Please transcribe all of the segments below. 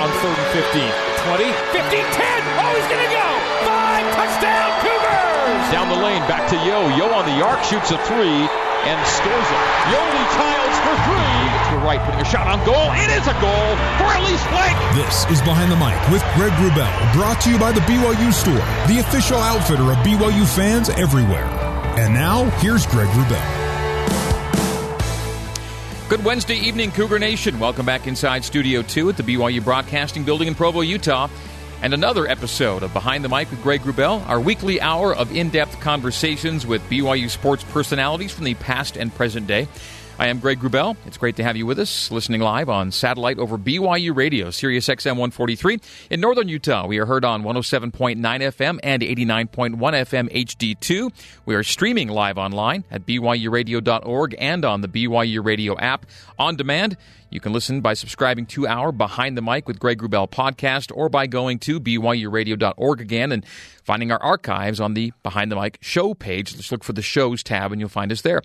on third and 15. 20, 15, 10. Oh, he's going to go. Five, touchdown, Cougars. Down the lane, back to Yo. Yo on the arc, shoots a three and scores it. Yoeli Childs for three. To the right, putting a shot on goal. It is a goal for Elise Blake. This is Behind the Mic with Greg Wrubell, brought to you by the BYU Store, the official outfitter of BYU fans everywhere. And now, here's Greg Wrubell. Good Wednesday evening, Cougar Nation. Welcome back inside Studio 2 at the BYU Broadcasting Building in Provo, Utah. And another episode of Behind the Mic with Greg Wrubell, our weekly hour of in depth conversations with BYU sports personalities from the past and present day. I am Greg Wrubell. It's great to have you with us, listening live on satellite over BYU Radio, Sirius XM 143. In northern Utah, we are heard on 107.9 FM and 89.1 FM HD2. We are streaming live online at BYURadio.org and on the BYU Radio app. On demand, you can listen by subscribing to our Behind the Mic with Greg Wrubell podcast or by going to BYURadio.org again and finding our archives on the Behind the Mic show page. Just look for the shows tab and you'll find us there.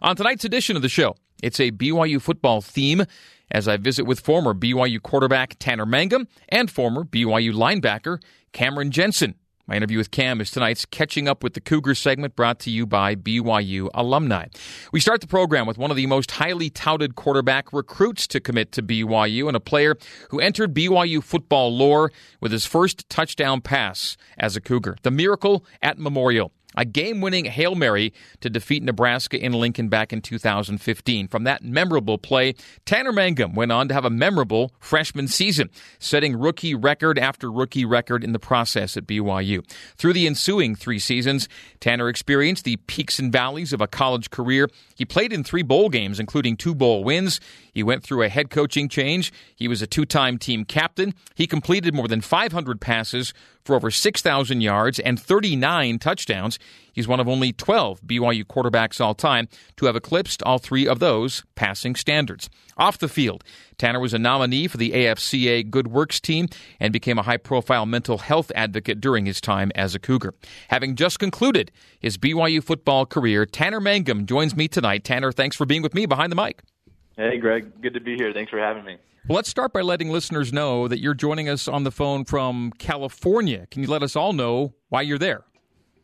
On tonight's edition of the show, it's a BYU football theme as I visit with former BYU quarterback Tanner Mangum and former BYU linebacker Cameron Jensen. My interview with Cam is tonight's Catching Up with the Cougars segment brought to you by BYU alumni. We start the program with one of the most highly touted quarterback recruits to commit to BYU and a player who entered BYU football lore with his first touchdown pass as a Cougar. The miracle at Memorial a game winning Hail Mary to defeat Nebraska in Lincoln back in 2015. From that memorable play, Tanner Mangum went on to have a memorable freshman season, setting rookie record after rookie record in the process at BYU. Through the ensuing three seasons, Tanner experienced the peaks and valleys of a college career. He played in three bowl games, including two bowl wins. He went through a head coaching change. He was a two time team captain. He completed more than 500 passes for over 6,000 yards and 39 touchdowns. He's one of only 12 BYU quarterbacks all time to have eclipsed all three of those passing standards. Off the field, Tanner was a nominee for the AFCA Good Works team and became a high profile mental health advocate during his time as a Cougar. Having just concluded his BYU football career, Tanner Mangum joins me tonight. Tanner, thanks for being with me behind the mic. Hey, Greg. Good to be here. Thanks for having me. Well, let's start by letting listeners know that you're joining us on the phone from California. Can you let us all know why you're there?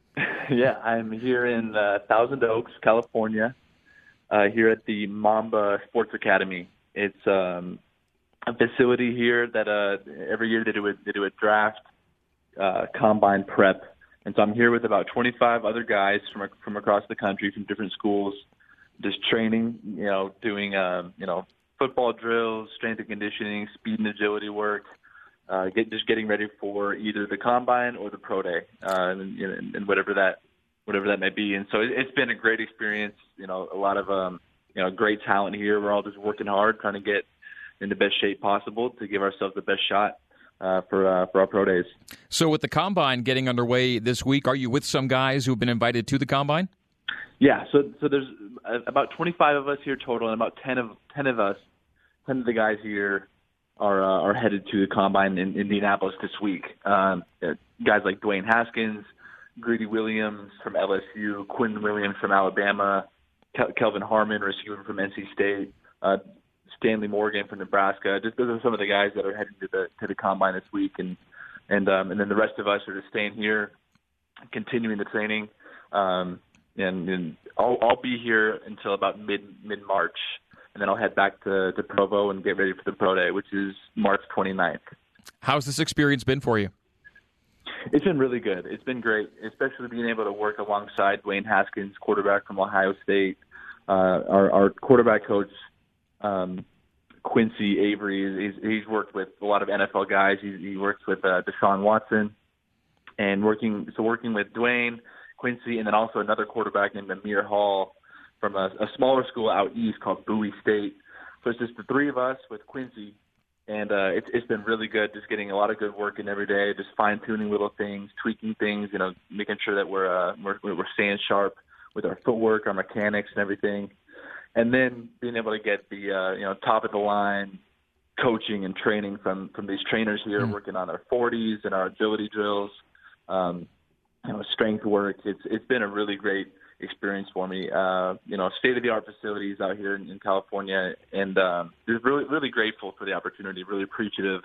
yeah, I'm here in uh, Thousand Oaks, California, uh, here at the Mamba Sports Academy. It's um, a facility here that uh, every year they do a, they do a draft, uh, combine prep, and so I'm here with about 25 other guys from from across the country from different schools, just training, you know, doing uh, you know football drills, strength and conditioning, speed and agility work, uh, get, just getting ready for either the combine or the pro day, uh, and, know, and whatever that whatever that may be. And so it, it's been a great experience. You know, a lot of um, you know great talent here. We're all just working hard, trying to get in the best shape possible to give ourselves the best shot uh, for uh, for our pro days. So, with the combine getting underway this week, are you with some guys who've been invited to the combine? Yeah, so so there's about 25 of us here total, and about 10 of 10 of us, 10 of the guys here are uh, are headed to the combine in Indianapolis this week. Um, uh, guys like Dwayne Haskins, Greedy Williams from LSU, Quinnen Williams from Alabama, Kel- Kelvin Harmon, receiver from NC State, uh, Stanley Morgan from Nebraska. Just those are some of the guys that are heading to the to the combine this week, and and um, and then the rest of us are just staying here, continuing the training. Um, and, and I'll, I'll be here until about mid mid March, and then I'll head back to, to Provo and get ready for the pro day, which is March 29th. How's this experience been for you? It's been really good. It's been great, especially being able to work alongside Dwayne Haskins, quarterback from Ohio State. Uh, our, our quarterback coach, um, Quincy Avery, he's, he's worked with a lot of NFL guys. He, he works with uh, Deshaun Watson, and working so working with Dwayne Quincy, and then also another quarterback named Amir Hall from a, a smaller school out east called Bowie State. So it's just the three of us with Quincy, and uh, it's it's been really good. Just getting a lot of good work in every day, just fine tuning little things, tweaking things, you know, making sure that we're uh, we're, we're staying sharp with our footwork, our mechanics, and everything. And then being able to get the uh, you know top of the line coaching and training from from these trainers here, mm. working on our 40s and our agility drills. Um, you know, strength work. It's it's been a really great experience for me. Uh, you know, state of the art facilities out here in, in California, and um, just really really grateful for the opportunity. Really appreciative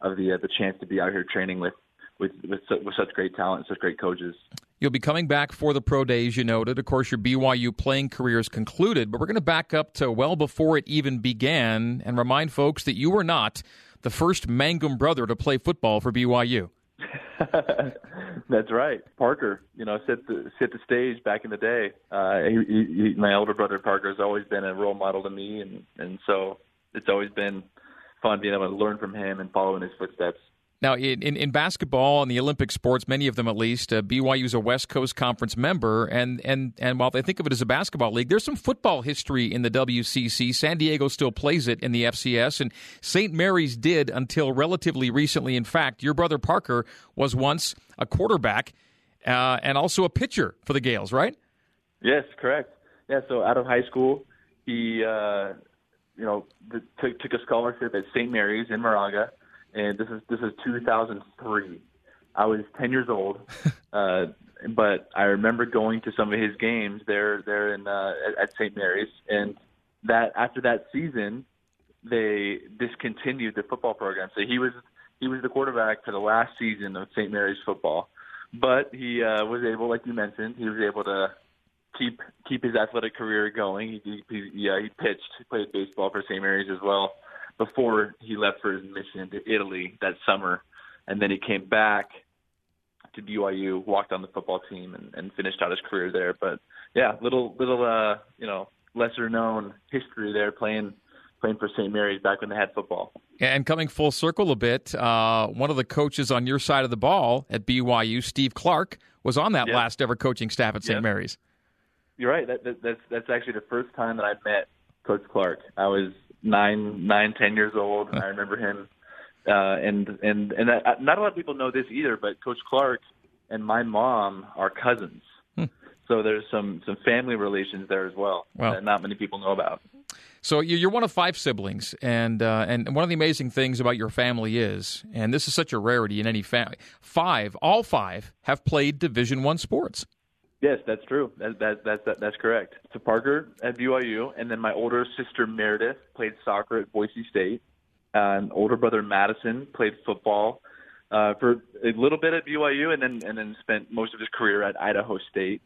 of the uh, the chance to be out here training with with with, with such great talent, such great coaches. You'll be coming back for the pro days, you noted. Of course, your BYU playing career is concluded, but we're going to back up to well before it even began and remind folks that you were not the first Mangum brother to play football for BYU. That's right. Parker, you know, set the set the stage back in the day. Uh, he, he, my older brother Parker has always been a role model to me, and and so it's always been fun being able to learn from him and follow in his footsteps. Now, in, in, in, basketball and the Olympic sports, many of them at least, uh, BYU is a West Coast Conference member, and, and, and while they think of it as a basketball league, there's some football history in the WCC. San Diego still plays it in the FCS, and St. Mary's did until relatively recently. In fact, your brother Parker was once a quarterback uh, and also a pitcher for the Gaels, right? Yes, correct. Yeah, so out of high school, he uh, you know took, took a scholarship at St. Mary's in Moraga and this is this is 2003. I was 10 years old, uh, but I remember going to some of his games there there in uh, at, St. Mary's, and that after that season, they discontinued the football program. So he was he was the quarterback for the last season of St. Mary's football, but he uh, was able, like you mentioned, he was able to keep keep his athletic career going. He, he, yeah, he pitched, he played baseball for St. Mary's as well before he left for his mission to Italy that summer, and then he came back to BYU, walked on the football team, and, and finished out his career there. But yeah, little little uh, you know lesser known history there playing playing for St. Mary's back when they had football. And coming full circle a bit, uh, one of the coaches on your side of the ball at BYU, Steve Clark, was on that yep. last ever coaching staff at St. Yep. Mary's. You're right. That, that, that's that's actually the first time that I met Coach Clark. I was nine, nine, ten years old. and I remember him, uh, and and and that, not a lot of people know this either, but Coach Clark and my mom are cousins. Hmm. So there's some some family relations there as well well that not many people know about. So you're one of five siblings, and uh, and one of the amazing things about your family is, and this is such a rarity in any family, five, all five have played Division One sports. Yes, that's true. That, that, that, that, that's correct. So Parker at BYU, and then my older sister Meredith played soccer at Boise State. And older brother Madison played football uh, for a little bit at BYU, and then and then spent most of his career at Idaho State.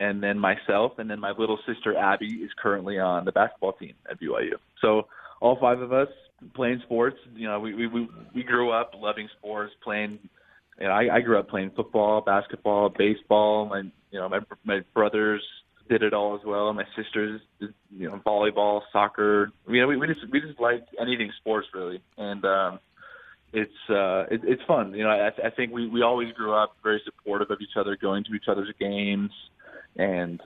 And then myself, and then my little sister Abby is currently on the basketball team at BYU. So all five of us playing sports. You know, we we we grew up loving sports, playing you know, I, I grew up playing football, basketball, baseball. My you know my my brothers did it all as well. My sisters, you know, volleyball, soccer. You know, we, we just we just like anything sports really, and um, it's uh, it, it's fun. You know, I, I think we we always grew up very supportive of each other, going to each other's games, and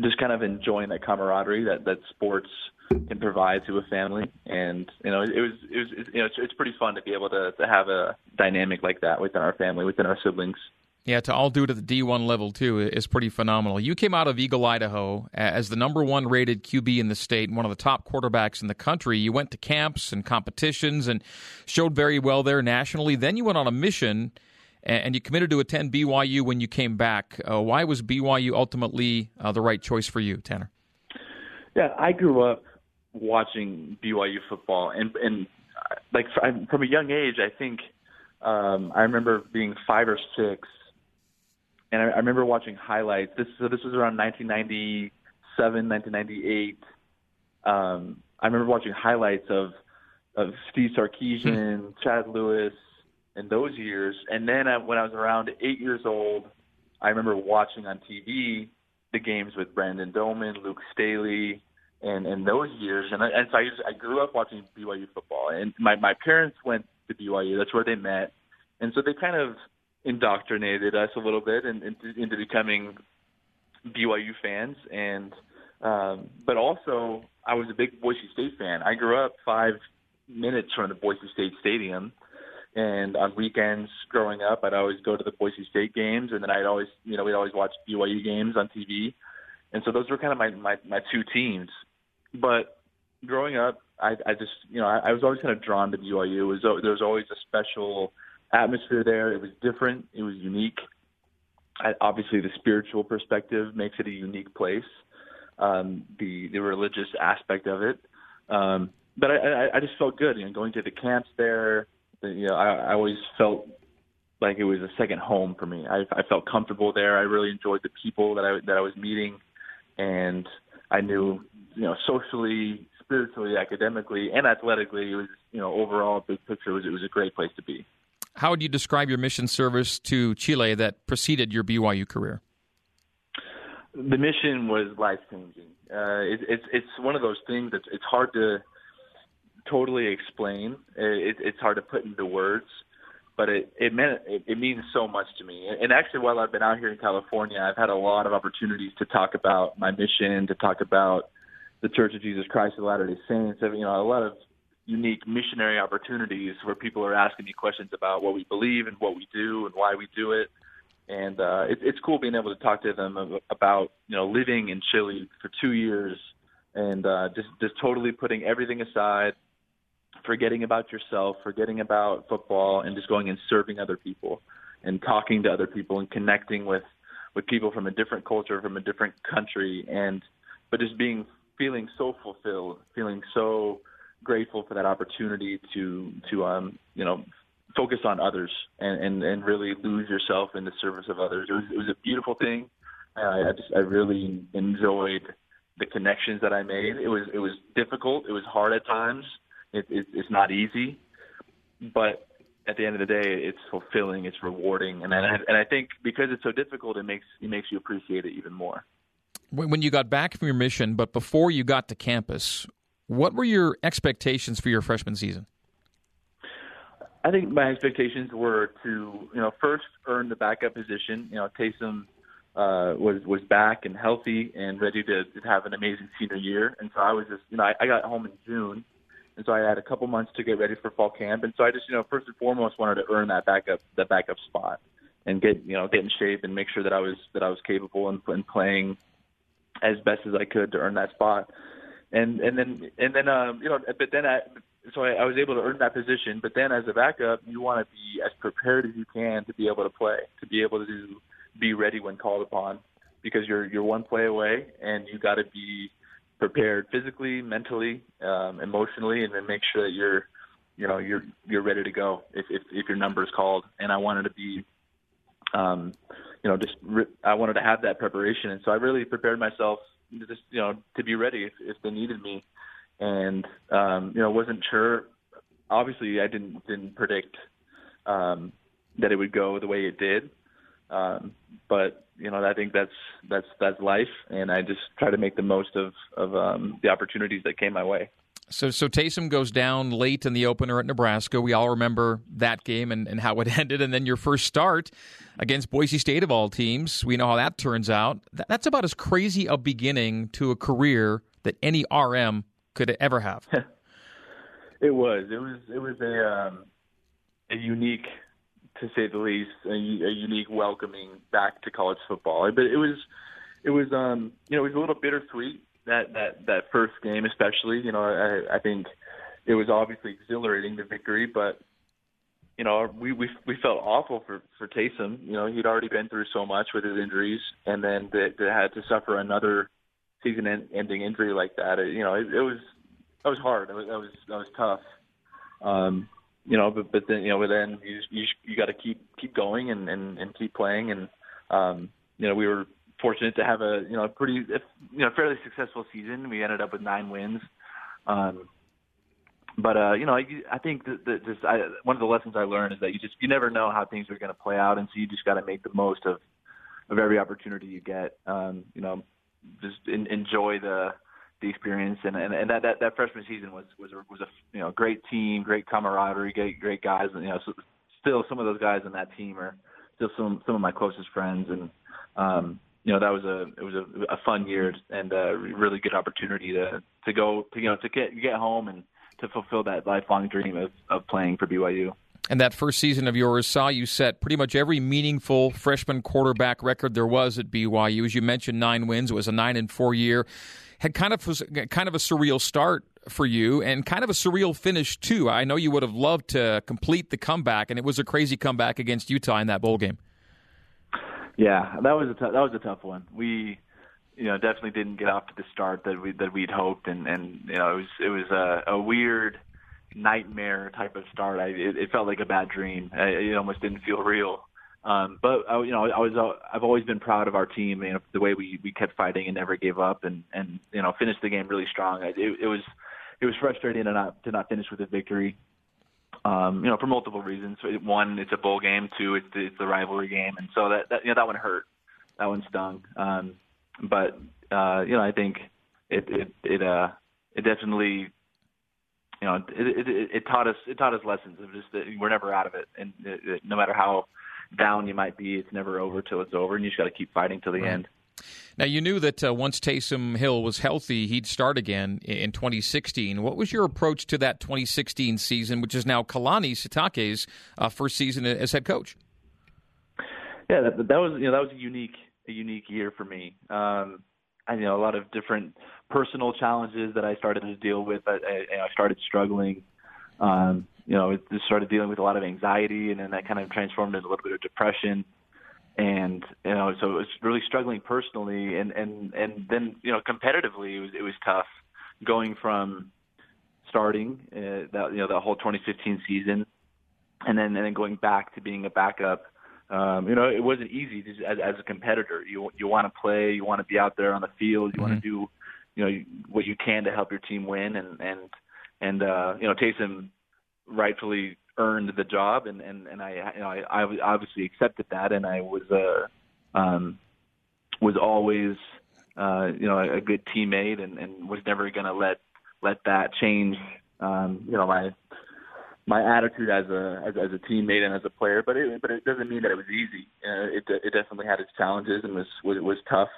just kind of enjoying that camaraderie that that sports can provide to a family. And you know, it was it was you know it's, it's pretty fun to be able to to have a dynamic like that within our family, within our siblings. Yeah, to all do at the D1 level too is pretty phenomenal. You came out of Eagle, Idaho as the number one rated QB in the state, one of the top quarterbacks in the country. You went to camps and competitions and showed very well there nationally. Then you went on a mission and you committed to attend BYU when you came back. Uh, why was BYU ultimately uh, the right choice for you, Tanner? Yeah, I grew up watching BYU football, and and like from a young age, I think um, I remember being five or six, and I, I remember watching highlights. This so this was around 1997, 1998. Um, I remember watching highlights of of Steve Sarkisian, hmm. Chad Lewis, in those years. And then I, when I was around eight years old, I remember watching on TV the games with Brandon Doman, Luke Staley, and in those years, and, I, and so I, just, I grew up watching BYU football, and my my parents went to BYU. That's where they met, and so they kind of indoctrinated us a little bit in, into becoming BYU fans, and um, but also I was a big Boise State fan. I grew up five minutes from the Boise State Stadium, and on weekends growing up, I'd always go to the Boise State games, and then I'd always, you know, we'd always watch BYU games on TV. And so those were kind of my my, my two teams. But growing up, I, I just you know I, I was always kind of drawn to BYU. It was there was always a special atmosphere there. It was different. It was unique. I, obviously, the spiritual perspective makes it a unique place. Um, the the religious aspect of it, um, but I, I, I just felt good. You know, going to the camps there, You know, I, I always felt like it was a second home for me. I, I felt comfortable there. I really enjoyed the people that I that I was meeting, and I knew, you know, socially, spiritually, academically, and athletically, it was, you know, overall big picture was it was a great place to be. How would you describe your mission service to Chile that preceded your BYU career? The mission was life changing. Uh, it, it's it's one of those things that it's hard to totally explain. It, it's hard to put into words but it it meant it, it means so much to me. And actually, while I've been out here in California, I've had a lot of opportunities to talk about my mission, to talk about the Church of Jesus Christ of Latter Day Saints. You know, a lot of unique missionary opportunities where people are asking me questions about what we believe and what we do and why we do it. And uh, it, it's cool being able to talk to them about you know living in Chile for two years and uh, just just totally putting everything aside forgetting about yourself, forgetting about football, and just going and serving other people and talking to other people and connecting with with people from a different culture, from a different country, and but just being feeling so fulfilled, feeling so grateful for that opportunity to to um you know focus on others and and, and really lose yourself in the service of others. It was it was a beautiful thing. I, I just I really enjoyed the connections that I made. It was it was difficult. It was hard at times. It, it, it's not easy, but at the end of the day, it's fulfilling, it's rewarding, and I, and I think because it's so difficult, it makes it makes you appreciate it even more. When you got back from your mission, but before you got to campus, what were your expectations for your freshman season? I think my expectations were to, you know, first earn the backup position. You know, Taysom uh, was was back and healthy and ready to, to have an amazing senior year, and so I was just, you know, I, I got home in June, and so I had a couple months to get ready for fall camp. And so I just, you know, first and foremost wanted to earn that backup that backup spot and get, you know, get in shape and make sure that I was that I was capable and, and playing as best as I could to earn that spot. And and then and then um, you know, but then I so I, I was able to earn that position. But then as a backup, you want to be as prepared as you can to be able to play, to be able to be ready when called upon, because you're you're one play away, and you got to be prepared physically, mentally, um, emotionally, and then make sure that you're, you know, you're you're ready to go if if, if your number is called. And I wanted to be, um, you know, just re- I wanted to have that preparation, and so I really prepared myself just you know to be ready if, if they needed me. And um, you know, wasn't sure. Obviously, I didn't didn't predict um, that it would go the way it did. Um, but you know, I think that's that's that's life, and I just try to make the most of of um, the opportunities that came my way. So, so Taysom goes down late in the opener at Nebraska. We all remember that game and, and how it ended. And then your first start against Boise State of all teams. We know how that turns out. That's about as crazy a beginning to a career that any RM could ever have. it was. It was. It was a um, a unique to say the least, a, a unique welcoming back to college football. But it was, it was, um, you know, it was a little bittersweet that that that first game, especially. You know, I, I think it was obviously exhilarating the victory, but you know, we we we felt awful for for Taysom. You know, he'd already been through so much with his injuries, and then to, to had to suffer another season-ending injury like that. It, you know, it, it was that was hard. That was that was, that was tough. Um, you know, but but then you know, but then you you you got to keep keep going and and and keep playing, and um, you know, we were fortunate to have a you know a pretty you know fairly successful season. We ended up with nine wins. Um, but uh, you know, I, I think that, that just I, one of the lessons I learned is that you just you never know how things are going to play out, and so you just got to make the most of of every opportunity you get. Um, you know, just in, enjoy the the experience, and and, and that, that that freshman season was was a, was a you know great team, great camaraderie, great great guys, and you know so still some of those guys on that team are still some some of my closest friends, and um, you know that was a it was a, a fun year and a really good opportunity to to go to you know to get get home and to fulfill that lifelong dream of of playing for BYU. And that first season of yours saw you set pretty much every meaningful freshman quarterback record there was at BYU. As you mentioned, nine wins. It was a nine and four year had kind of was kind of a surreal start for you and kind of a surreal finish too. I know you would have loved to complete the comeback, and it was a crazy comeback against Utah in that bowl game. Yeah, that was a t- that was a tough one. We, you know, definitely didn't get off to the start that we that we'd hoped, and and you know it was it was a, a weird nightmare type of start. I it, it felt like a bad dream. I, it almost didn't feel real. Um, but I, you know, I was uh, I've always been proud of our team. You know, the way we we kept fighting and never gave up, and and you know, finished the game really strong. It, it was it was frustrating to not to not finish with a victory. Um, you know, for multiple reasons. One, it's a bowl game. Two, it's the, it's the rivalry game, and so that, that you know that one hurt. That one stung. Um, but uh, you know, I think it it it uh it definitely you know it, it it taught us it taught us lessons of just that we're never out of it, and it, it, no matter how down you might be, it's never over till it's over, and you just got to keep fighting till the right. end. Now, you knew that uh, once Taysom Hill was healthy, he'd start again in 2016. What was your approach to that 2016 season, which is now Kalani Sitake's uh, first season as head coach? Yeah, that, that was you know that was a unique a unique year for me. Um, I you know a lot of different personal challenges that I started to deal with. I, I, I started struggling. Um, you know, just started dealing with a lot of anxiety, and then that kind of transformed into a little bit of depression. And you know, so it was really struggling personally, and and and then you know, competitively, it was it was tough going from starting uh, that you know the whole 2015 season, and then and then going back to being a backup um, you know, it wasn't easy to, as, as a competitor. You you want to play, you want to be out there on the field, you mm-hmm. want to do, you know, what you can to help your team win, and and and uh, you know, Taysom rightfully earned the job, and and and I you know I, I obviously accepted that, and I was uh um was always uh you know a, good teammate, and and was never to let let that change um you know my my attitude as a as, as a teammate and as a player. But it but it doesn't mean that it was easy. Uh, it it definitely had its challenges and was was, was tough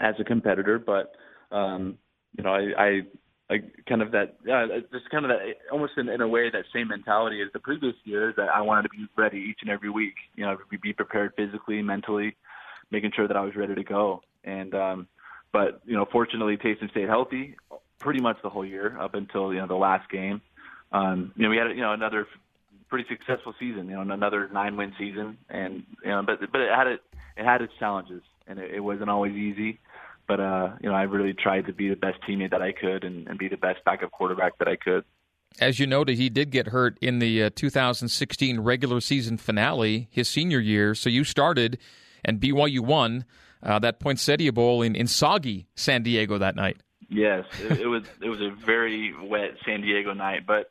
as a competitor. But um, you know, I, I I kind of that yeah, just kind of that almost in, in a way that same mentality as the previous years that I wanted to be ready each and every week. You know, be prepared physically, mentally, making sure that I was ready to go. And um, but you know, fortunately, Taysom stayed healthy pretty much the whole year up until you know the last game um, you know, we had you know another pretty successful season. You know, another nine win season, and you know, but but it had it it had its challenges, and it, it wasn't always easy. But uh, you know, I really tried to be the best teammate that I could, and, and be the best backup quarterback that I could. As you noted, he did get hurt in the uh, 2016 regular season finale, his senior year. So you started, and BYU won uh, that Poinsettia Bowl in, in soggy San Diego that night. Yes, it, it was it was a very wet San Diego night, but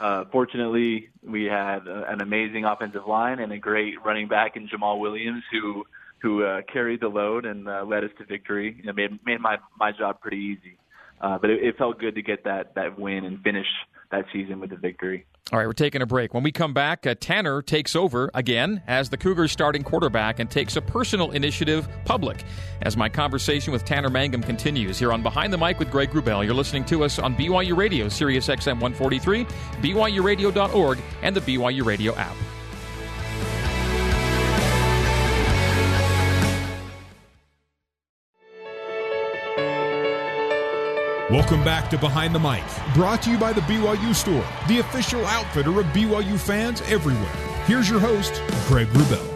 uh, fortunately we had uh, an amazing offensive line and a great running back in Jamaal Williams who who uh, carried the load and uh, led us to victory. It made made my my job pretty easy, uh, but it, it felt good to get that that win and finish that season with a victory. All right, we're taking a break. When we come back, uh, Tanner takes over again as the Cougars starting quarterback and takes a personal initiative public. As my conversation with Tanner Mangum continues here on Behind the Mic with Greg Wrubell, you're listening to us on BYU Radio, Sirius XM 143, BYURadio.org, and the BYU Radio app. Welcome back to Behind the Mic, brought to you by the BYU Store, the official outfitter of BYU fans everywhere. Here's your host, Greg Wrubell.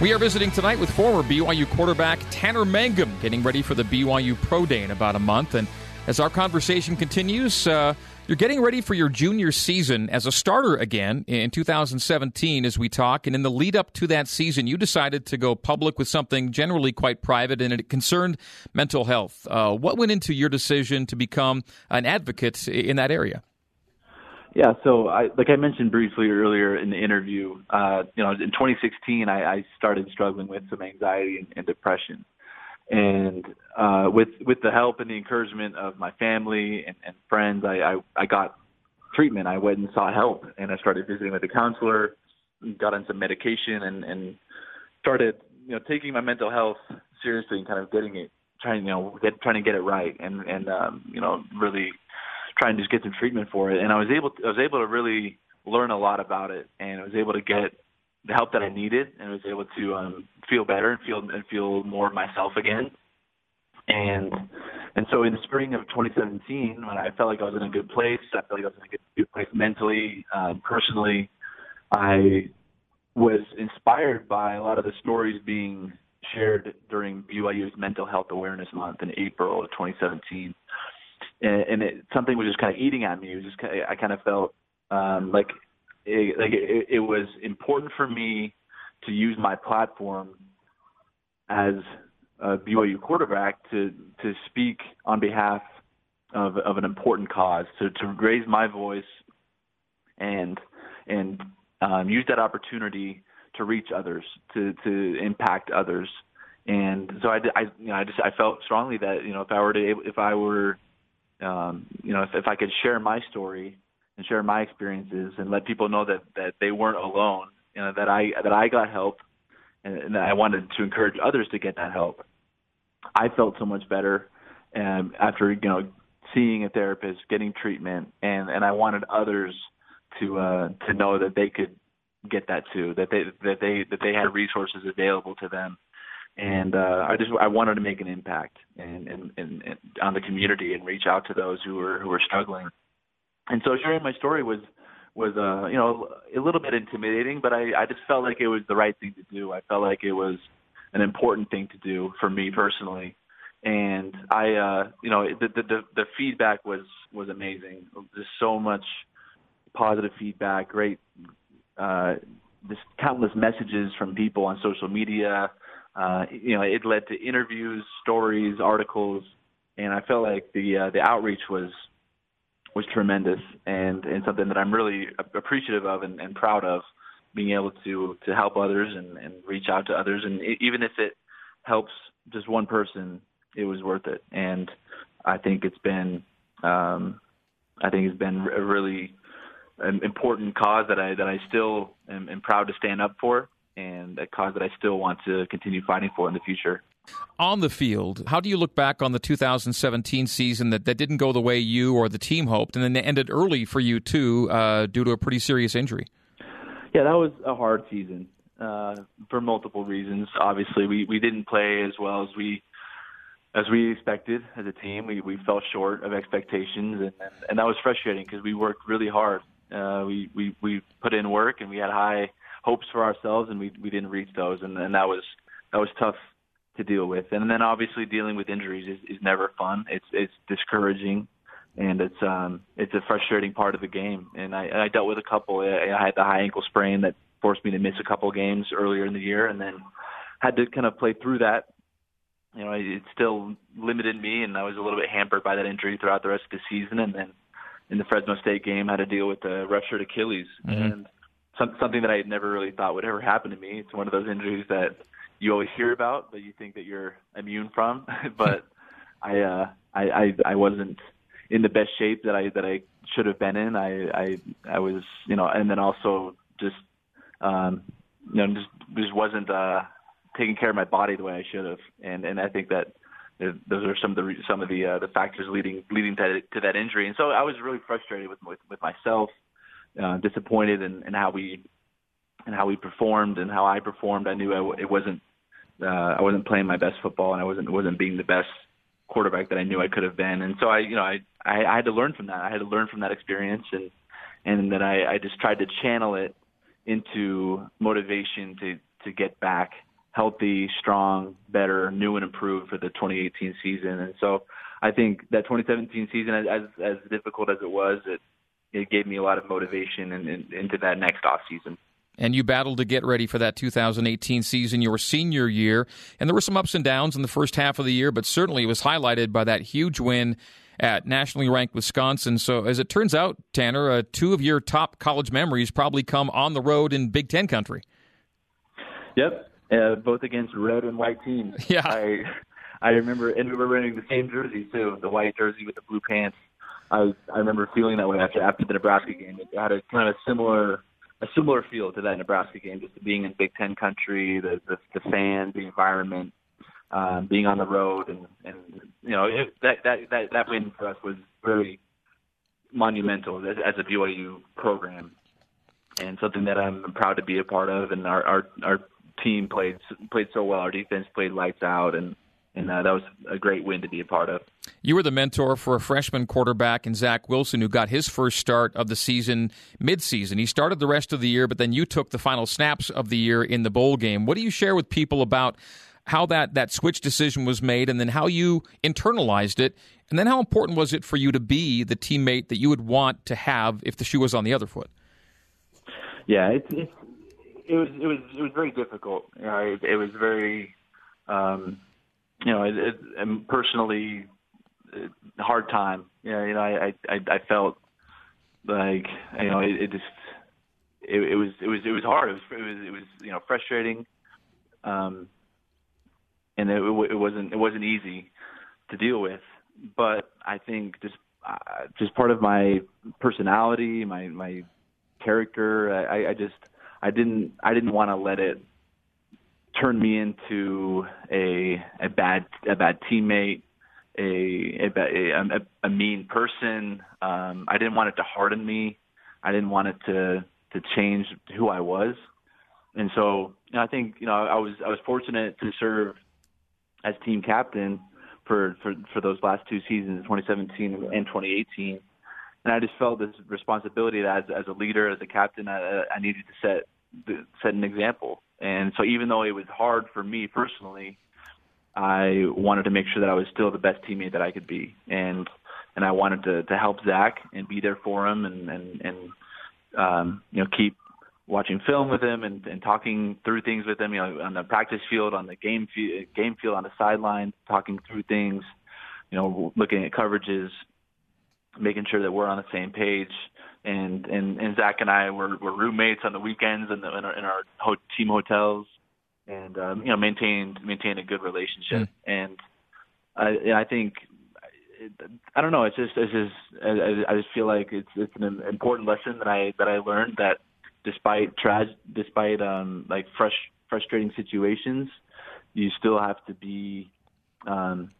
We are visiting tonight with former BYU quarterback Tanner Mangum, getting ready for the BYU Pro Day in about a month. And as our conversation continues, uh, you're getting ready for your junior season as a starter again in 2017 as we talk. And in the lead up to that season, you decided to go public with something generally quite private and it concerned mental health. Uh, what went into your decision to become an advocate in that area? Yeah, so I, like I mentioned briefly earlier in the interview, uh, you know, in 2016, I, I started struggling with some anxiety and, and depression and uh, with with the help and the encouragement of my family and, and friends, I, I I got treatment. I went and sought help, and I started visiting with a counselor, got on some medication, and and started you know taking my mental health seriously and kind of getting it trying you know get, trying to get it right and and um, you know really trying to just get some treatment for it. And I was able to, I was able to really learn a lot about it, and I was able to get the help that I needed, and was able to um, feel better and feel and feel more myself again. And and so in the spring of 2017, when I felt like I was in a good place, I felt like I was in a good, good place mentally, uh, personally. I was inspired by a lot of the stories being shared during BYU's Mental Health Awareness Month in April of 2017. and, and it, something was just kind of eating at me. It was just kind of, I kind of felt um, like it, like it, it was important for me to use my platform as a BYU quarterback to to speak on behalf of of an important cause, to to raise my voice and and um, use that opportunity to reach others, to to impact others. And so I, I you know I just I felt strongly that you know if I were to if I were um, you know if, if I could share my story and share my experiences and let people know that that they weren't alone, you know that I that I got help and, and I wanted to encourage others to get that help. I felt so much better um, after you know seeing a therapist, getting treatment, and and I wanted others to uh, to know that they could get that too, that they that they that they had resources available to them, and uh, I just I wanted to make an impact and, and, and, and on the community and reach out to those who were who were struggling, and so sharing my story was was uh you know a little bit intimidating, but I I just felt like it was the right thing to do. I felt like it was an important thing to do for me personally, and I uh you know the the the feedback was was amazing. There's so much positive feedback, great uh just countless messages from people on social media. Uh, you know, it led to interviews, stories, articles, and I felt like the uh, the outreach was was tremendous and and something that I'm really appreciative of and, and proud of being able to to help others and, and reach out to others. And even if it helps just one person it was worth it. And I think it's been um, I think it's been a really important cause that I that I still am, am proud to stand up for and a cause that I still want to continue fighting for in the future on the field, how do you look back on the 2017 season that, that didn't go the way you or the team hoped, and then it ended early for you too uh, due to a pretty serious injury? Yeah, that was a hard season uh, for multiple reasons. Obviously, we we didn't play as well as we as we expected as a team. We we fell short of expectations, and and, that was frustrating because we worked really hard. Uh, we we we put in work, and we had high hopes for ourselves, and we we didn't reach those, and, and that was that was tough to deal with. And then obviously dealing with injuries is, is never fun. It's it's discouraging, and it's um it's a frustrating part of the game. And I, I dealt with a couple. I, I had the high ankle sprain that forced me to miss a couple games earlier in the year, and then had to kind of play through that. You know, it still limited me, and I was a little bit hampered by that injury throughout the rest of the season. And then in the Fresno State game, had to deal with the ruptured Achilles, mm-hmm. and some, something that I had never really thought would ever happen to me. It's one of those injuries that you always hear about that you think that you're immune from. but I, uh, I, I, I wasn't in the best shape that I that I should have been in. I, I, I was, you know, and then also just, um, you know, just just wasn't uh, taking care of my body the way I should have. And and I think that those are some of the some of the uh, the factors leading leading to, to that injury. And so I was really frustrated with with, with myself, uh, disappointed in, in how we and how we performed and how I performed. I knew I, it wasn't uh, I wasn't playing my best football and I wasn't wasn't being the best quarterback that I knew I could have been. And so I you know I, I I had to learn from that. I had to learn from that experience and and then I, I just tried to channel it into motivation to to get back healthy, strong, better, new and improved for the 2018 season. And so I think that 2017 season, as as difficult as it was, it it gave me a lot of motivation and in, into that next off season and you battled to get ready for that 2018 season, your senior year. And there were some ups and downs in the first half of the year, but certainly it was highlighted by that huge win at nationally ranked Wisconsin. So, as it turns out, Tanner, uh, two of your top college memories probably come on the road in Big Ten country. Yep, uh, both against red and white teams. Yeah, I I remember, and we were wearing the same jerseys too, the white jersey with the blue pants. I I remember feeling that way after after the Nebraska game. It had a kind of similar a similar feel to that Nebraska game, just being in Big Ten country, the the, the fans, the environment, um, being on the road, and and you know it, that that that that win for us was very monumental as, as a BYU program, and something that I'm proud to be a part of. And our our our team played played so well. Our defense played lights out, and and uh, that was a great win to be a part of. You were the mentor for a freshman quarterback in Zach Wilson, who got his first start of the season midseason. He started the rest of the year, but then you took the final snaps of the year in the bowl game. What do you share with people about? how that that switch decision was made, and then how you internalized it, and then how important was it for you to be the teammate that you would want to have if the shoe was on the other foot? Yeah, it's, it's it was it was it was very difficult. You know, it, it was very, um, you know, it, it, personally hard time. You know, you know, I I I felt like you know it, it just it, it was it was it was hard. It was it was it was you know frustrating, um, and it, it wasn't it wasn't easy to deal with. But I think just uh, just part of my personality, my my character, I, I just I didn't I didn't want to let it turn me into a a bad a bad teammate, a a, a, a mean person. Um, I didn't want it to harden me. I didn't want it to to change who I was. And so you know, I think you know I was I was fortunate to serve as team captain for for for those last two seasons, 2017 and 2018. And I just felt this responsibility that as, as a leader, as a captain, I, I needed to set set an example. And so even though it was hard for me personally, I wanted to make sure that I was still the best teammate that I could be, and and I wanted to to help Zach and be there for him, and and and um, you know keep watching film with him and, and talking through things with him, you know, on the practice field, on the game field, game field, on the sideline, talking through things, you know, looking at coverages, making sure that we're on the same page. And and and Zach and I were, were roommates on the weekends in, the, in our, in our ho- team hotels and um, you know maintained maintained a good relationship. Mm. And I I think I don't know. It's just it's just I, I just feel like it's it's an important lesson that I that I learned that despite tra- despite um like fresh frustrating situations, you still have to be um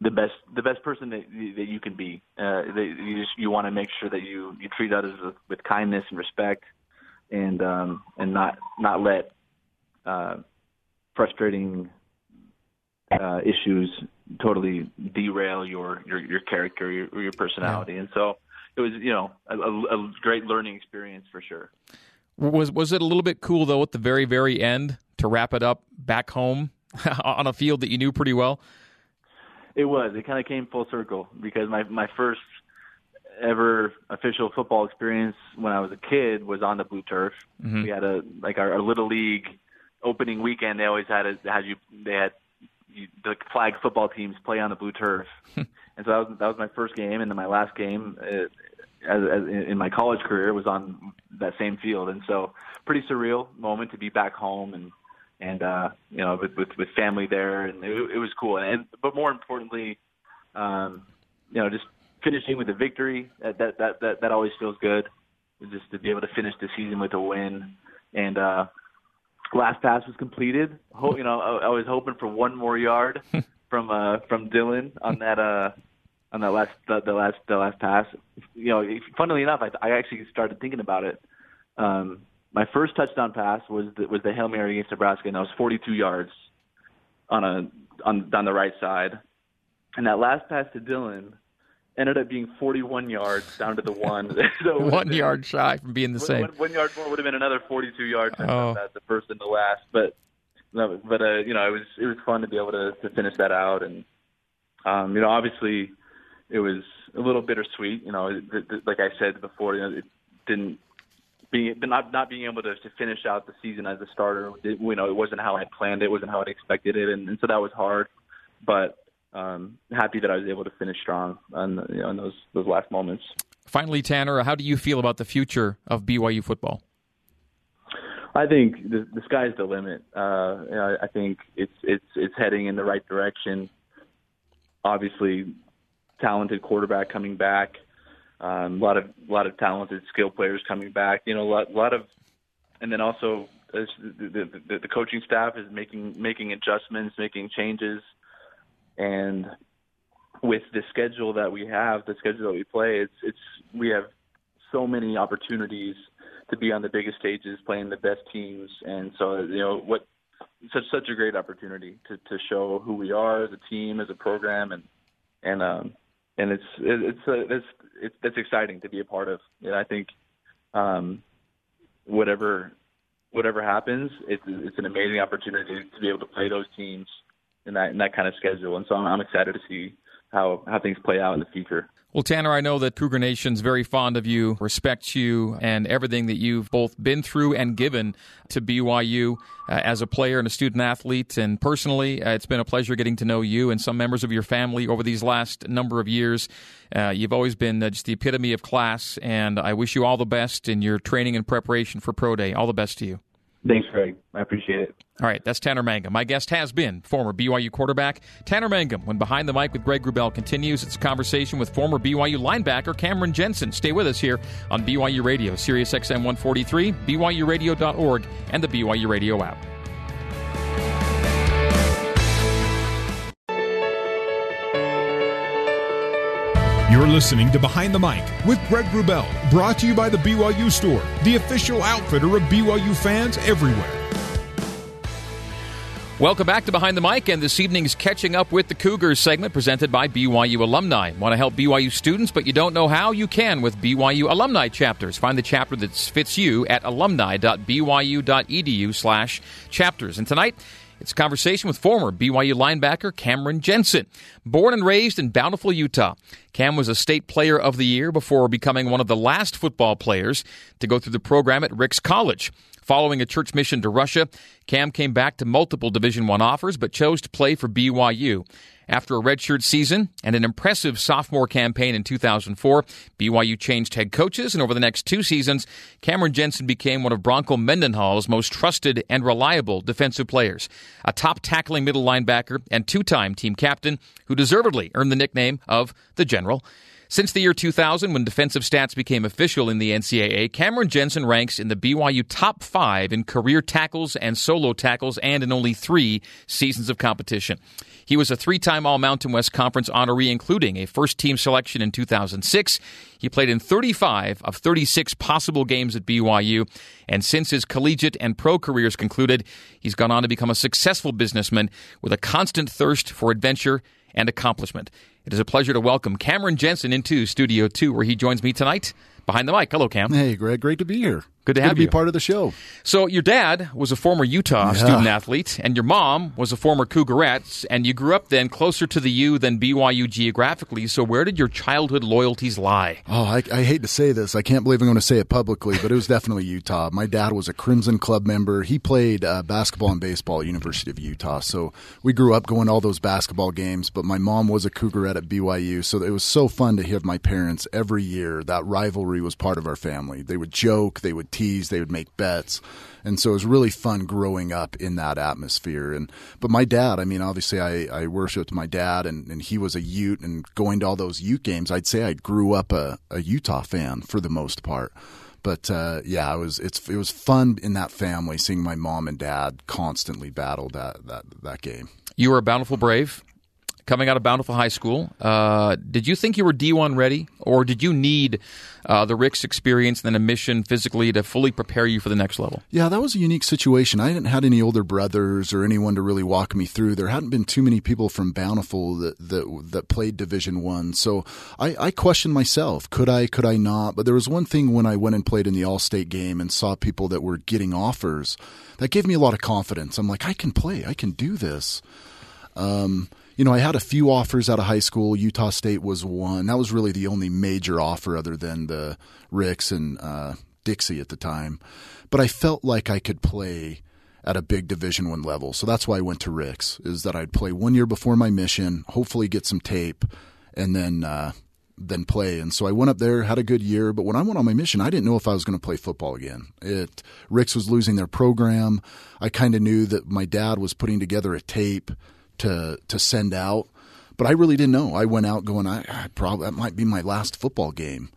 the best the best person that that you can be. Uh, that you just you want to make sure that you you treat others with, with kindness and respect, and um and not not let uh, frustrating uh, issues totally derail your your, your character, your, your personality, yeah. and so it was you know a, a, great learning experience for sure. Was was it a little bit cool though at the very very end to wrap it up back home on a field that you knew pretty well? It was. It kind of came full circle because my my first ever official football experience when I was a kid was on the blue turf. Mm-hmm. We had a like our, our little league opening weekend, they always had a, had you they had you, the flag football teams play on the blue turf, and so that was that was my first game, and then my last game uh, as, as in my college career was on that same field, and so pretty surreal moment to be back home and and uh, you know with, with with family there, and it, it was cool, and but more importantly, um, you know just finishing with a victory that that that that, that always feels good, just to be able to finish the season with a win, and uh, last pass was completed. you know, I, I was hoping for one more yard from uh from Dylan on that uh on that last the, the last the last pass. You know, funnily enough, I, I actually started thinking about it. Um, my first touchdown pass was the, was the hail mary against Nebraska, and that was 42 yards on a on on the right side. And that last pass to Dylan ended up being 41 yards down to the one. so one yard shy from being the same. One, one yard more would have been another 42 yards. Oh. That, the first and the last, but but uh, you know it was it was fun to be able to, to finish that out, and um, you know obviously it was a little bittersweet. You know, it, it, like I said before, you know, it didn't being not not being able to, to finish out the season as a starter. It, you know, it wasn't how I planned it, it wasn't how I expected it, and, and so that was hard. But um, happy that I was able to finish strong on you know, in those those last moments. Finally, Tanner, how do you feel about the future of BYU football? I think the, the sky's the limit. Uh, you know, I think it's it's it's heading in the right direction. Obviously, talented quarterback coming back, um, a lot of a lot of talented skill players coming back. You know, a lot, a lot of, and then also the, the, the coaching staff is making making adjustments, making changes and with the schedule that we have, the schedule that we play, it's it's we have so many opportunities to be on the biggest stages, playing the best teams, and so you know what such such a great opportunity to to show who we are as a team, as a program, and and um and it's it's uh, it's it's that's exciting to be a part of. And I think um whatever whatever happens, it's it's an amazing opportunity to be able to play those teams in that in that kind of schedule. And so I'm, I'm excited to see how how things play out in the future. Well, Tanner, I know that Cougar Nation's very fond of you, respects you, and everything that you've both been through and given to BYU uh, as a player and a student athlete. And personally, uh, it's been a pleasure getting to know you and some members of your family over these last number of years. Uh, you've always been uh, just the epitome of class, and I wish you all the best in your training and preparation for Pro Day. All the best to you. Thanks, Greg. I appreciate it. All right, that's Tanner Mangum. My guest has been former BYU quarterback Tanner Mangum. When Behind the Mic with Greg Wrubell continues, it's a conversation with former BYU linebacker Cameron Jensen. Stay with us here on BYU Radio, Sirius XM 143, BYURadio.org, and the BYU Radio app. You're listening to Behind the Mic with Greg Wrubell, brought to you by the BYU Store, the official outfitter of BYU fans everywhere. Welcome back to Behind the Mic and this evening's Catching Up with the Cougars segment presented by BYU Alumni. Want to help BYU students, but you don't know how? You can with BYU Alumni chapters. Find the chapter that fits you at alumni.byu.edu slash chapters. And tonight, it's a conversation with former BYU linebacker Cameron Jensen. Born and raised in Bountiful, Utah, Cam was a state player of the year before becoming one of the last football players to go through the program at Ricks College. Following a church mission to Russia, Cam came back to multiple Division One offers but chose to play for BYU. After a redshirt season and an impressive sophomore campaign in 2004, BYU changed head coaches, and over the next two seasons, Cameron Jensen became one of Bronco Mendenhall's most trusted and reliable defensive players. A top tackling middle linebacker and two time team captain who deservedly earned the nickname of the General. Since the year 2000, when defensive stats became official in the NCAA, Cameron Jensen ranks in the BYU top five in career tackles and solo tackles and in only three seasons of competition. He was a three time All Mountain West Conference honoree, including a first team selection in 2006. He played in 35 of 36 possible games at BYU, and since his collegiate and pro careers concluded, he's gone on to become a successful businessman with a constant thirst for adventure and accomplishment. It is a pleasure to welcome Cameron Jensen into Studio 2, where he joins me tonight behind the mic. Hello, Cam. Hey, Greg. Great to be here. Good to have Good to you. be part of the show. So, your dad was a former Utah Yeah. student athlete, and your mom was a former Cougarette, and you grew up then closer to the U than BYU geographically. So, where did your childhood loyalties lie? Oh, I, I hate to say this. I can't believe I'm going to say it publicly, but it was definitely Utah. My dad was a Crimson Club member. He played uh, basketball and baseball at University of Utah. So we grew up going to all those basketball games, but my mom was a Cougarette at BYU. So it was so fun to hear my parents every year. That rivalry was part of our family. They would joke, they would tease, they would make bets. And so it was really fun growing up in that atmosphere. And but my dad, I mean, obviously I, I worshipped my dad and, and he was a Ute and going to all those Ute games, I'd say I grew up a, a Utah fan for the most part. But uh, yeah, it was it's it was fun in that family seeing my mom and dad constantly battle that that, that game. You were a Bountiful Brave coming out of Bountiful High School. Uh, did you think you were D1 ready, or did you need uh, the Ricks experience and then a mission physically to fully prepare you for the next level? Yeah, that was a unique situation. I hadn't had any older brothers or anyone to really walk me through. There hadn't been too many people from Bountiful that that, that played Division One, so I, I questioned myself: could I, could I not? But there was one thing when I went and played in the All-State game and saw people that were getting offers that gave me a lot of confidence. I'm like, I can play, I can do this. Um, you know, I had a few offers out of high school. Utah State was one. That was really the only major offer other than the Ricks and uh, Dixie at the time. But I felt like I could play at a big Division One level, so that's why I went to Ricks. Is that I'd play one year before my mission, hopefully get some tape, and then uh, then play. And so I went up there, had a good year. But when I went on my mission, I didn't know if I was going to play football again. It Ricks was losing their program. I kind of knew that my dad was putting together a tape to to send out, but I really didn't know. I went out going, I, I probably that might be my last football game.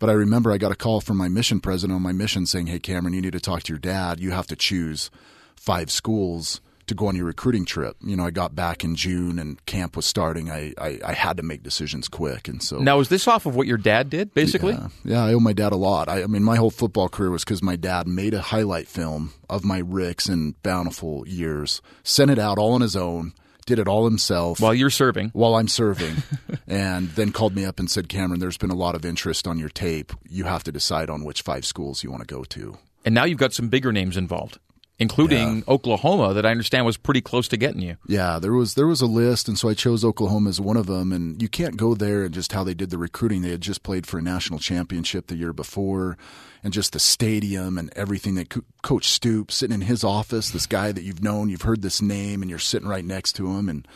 But I remember I got a call from my mission president on my mission saying, "Hey Cameron, you need to talk to your dad. You have to choose five schools." To go on your recruiting trip, you know, I got back in June and camp was starting. I, I, I had to make decisions quick, and so Now, is this off of what your dad did, basically? yeah, yeah, I owe my dad a lot. I, I mean, my whole football career was because my dad made a highlight film of my Ricks and Bountiful years, sent it out all on his own, did it all himself While you're serving. while I'm serving, and then called me up and said, Cameron, there's been a lot of interest on your tape. You have to decide on which five schools you want to go to. And now you've got some bigger names involved, including Oklahoma, that I understand was pretty close to getting you. Yeah, there was there was a list, and so I chose Oklahoma as one of them. And you can't go there and just how they did the recruiting. They had just played for a national championship the year before, and just the stadium and everything. That Co- Coach Stoops sitting in his office, this guy that you've known, you've heard this name, and you're sitting right next to him, and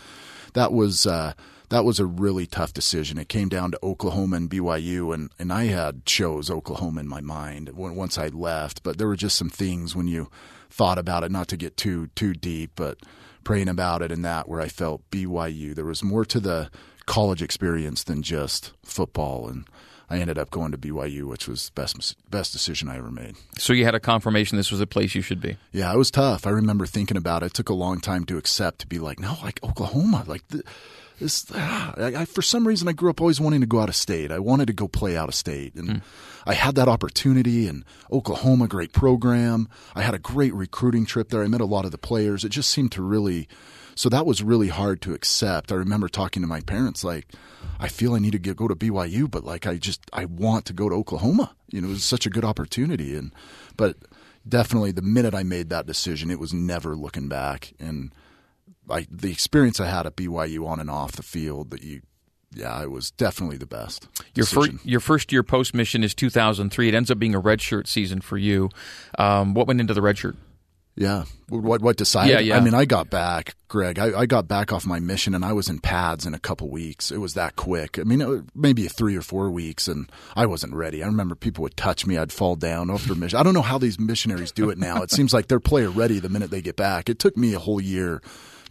that was. Uh, that was a really tough decision. It came down to Oklahoma and BYU, and, and I had chose Oklahoma in my mind once I left. But there were just some things when you thought about it, not to get too too deep, but praying about it and that where I felt BYU. There was more to the college experience than just football, and I ended up going to BYU, which was best best decision I ever made. So you had a confirmation this was a place you should be. Yeah, it was tough. I remember thinking about it. It took a long time to accept to be like, no, like Oklahoma, like. The, this, ah, I, I, for some reason, I grew up always wanting to go out of state. I wanted to go play out of state, and mm. I had that opportunity. in Oklahoma, great program. I had a great recruiting trip there. I met a lot of the players. It just seemed to really, so that was really hard to accept. I remember talking to my parents, like, I feel I need to get, go to BYU, but like, I just, I want to go to Oklahoma. You know, it was such a good opportunity, and but definitely the minute I made that decision, it was never looking back, and I, the experience I had at BYU on and off the field that you yeah, it was definitely the best. Your first your first year post mission is 2003. It ends up being a redshirt season for you. Um, what went into the redshirt? Yeah, what what decided? Yeah, yeah. I mean, I got back, Greg. I, I got back off my mission, and I was in pads in a couple weeks. It was that quick. I mean, maybe three or four weeks, and I wasn't ready. I remember people would touch me, I'd fall down after mission. I don't know how these missionaries do it now. It seems like they're player ready the minute they get back. It took me a whole year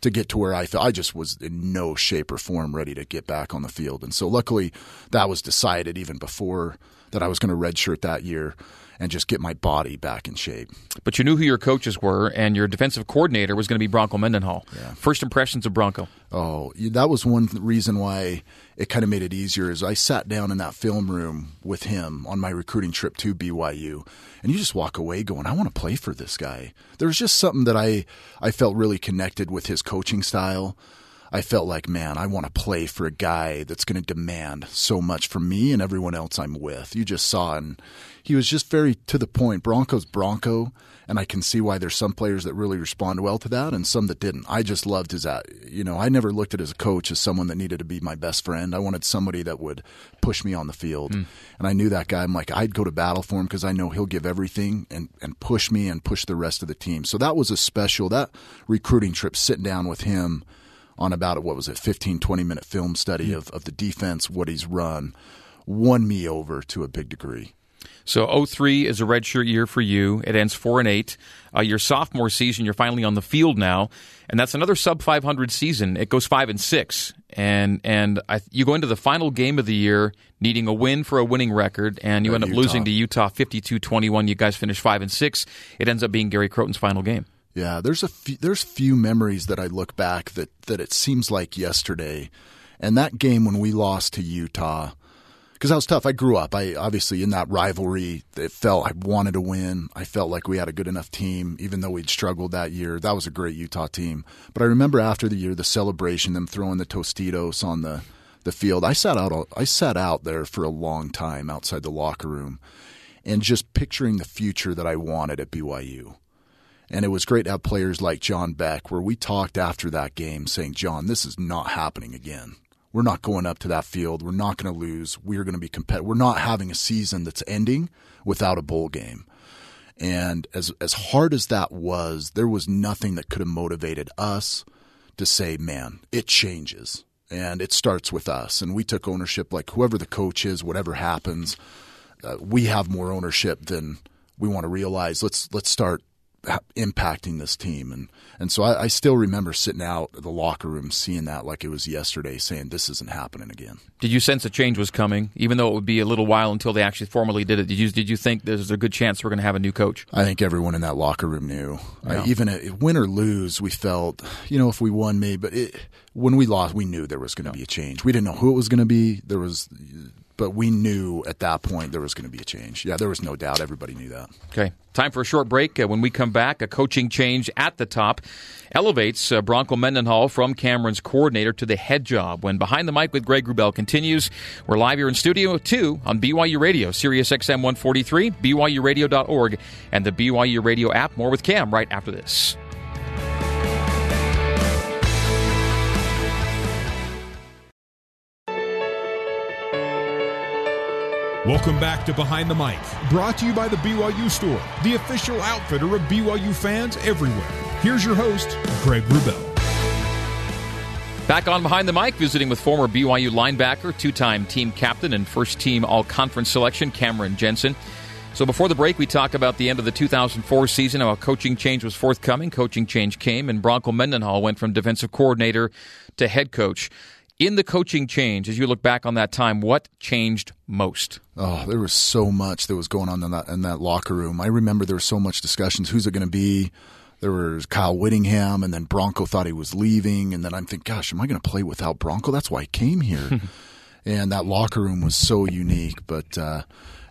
to get to where I felt I just was in no shape or form ready to get back on the field. And so luckily that was decided even before that I was going to redshirt that year and just get my body back in shape. But you knew who your coaches were, and your defensive coordinator was going to be Bronco Mendenhall. Yeah. First impressions of Bronco? Oh, that was one reason why it kind of made it easier. Is I sat down in that film room with him on my recruiting trip to BYU, and you just walk away going, "I want to play for this guy." There was just something that I I felt really connected with his coaching style. I felt like, man, I want to play for a guy that's going to demand so much from me and everyone else I'm with. You just saw, and he was just very to the point. Bronco's Bronco, and I can see why there's some players that really respond well to that and some that didn't. I just loved his, you know, I never looked at a coach as someone that needed to be my best friend. I wanted somebody that would push me on the field, mm. and I knew that guy. I'm like, I'd go to battle for him because I know he'll give everything and and push me and push the rest of the team. So that was a special that recruiting trip, sitting down with him on about what was it 15 20 minute film study of, of the defense what he's run won me over to a big degree so 03 is a redshirt year for you. It ends four and eight. Uh, your sophomore season, you're finally on the field now, and that's another sub 500 season. It goes five and six, and and I, you go into the final game of the year needing a win for a winning record, and you end up Utah. losing to Utah 52-21. You guys finish five and six. It ends up being Gary Crowton's final game. Yeah, there's a few, there's few memories that I look back that that it seems like yesterday, and that game when we lost to Utah, because that was tough. I grew up. I obviously in that rivalry. It felt I wanted to win. I felt like we had a good enough team, even though we'd struggled that year. That was a great Utah team. But I remember after the year, the celebration, them throwing the Tostitos on the the field. I sat out. I sat out there for a long time outside the locker room, and just picturing the future that I wanted at BYU and it was great to have players like John Beck, where we talked after that game saying, John, this is not happening again. We're not going up to that field. We're not going to lose. We're going to be competitive. We're not having a season that's ending without a bowl game. And as as hard as that was, there was nothing that could have motivated us to say, "Man, it changes." And it starts with us. And we took ownership like whoever the coach is, whatever happens, uh, we have more ownership than we want to realize. Let's let's start impacting this team. And and so I, I, still remember sitting out the locker room, seeing that like it was yesterday, saying this isn't happening again. Did you sense a change was coming, even though it would be a little while until they actually formally did it? Did you did you think there's a good chance we're going to have a new coach? I think everyone in that locker room knew. Yeah. I, even at, win or lose, we felt you know if we won, maybe, but it, when we lost, we knew there was going to yeah. be a change. We didn't know who it was going to be. There was but we knew at that point there was going to be a change. Yeah, there was no doubt. Everybody knew that. Okay, time for a short break. Uh, when we come back, a coaching change at the top elevates uh, Bronco Mendenhall from Cameron's coordinator to the head job. When Behind the Mic with Greg Wrubell continues, we're live here in Studio 2 on BYU Radio, Sirius XM 143, BYURadio.org, and the BYU Radio app. More with Cam right after this. Welcome back to Behind the Mic, brought to you by the BYU Store, the official outfitter of BYU fans everywhere. Here's your host, Greg Wrubell. Back on Behind the Mic, visiting with former BYU linebacker, two time team captain, and first team all conference selection, Cameron Jensen. So before the break, we talked about the end of the 2004 season, how a coaching change was forthcoming. Coaching change came, and Bronco Mendenhall went from defensive coordinator to head coach in the coaching change, as you look back on that time, what changed most? Oh, there was so much that was going on in that in that locker room. I remember there was so much discussions. Who's it going to be? There was Kyle Whittingham, and then Bronco thought he was leaving, and then I'm thinking, gosh, am I going to play without Bronco? That's why I came here. and that locker room was so unique. But uh,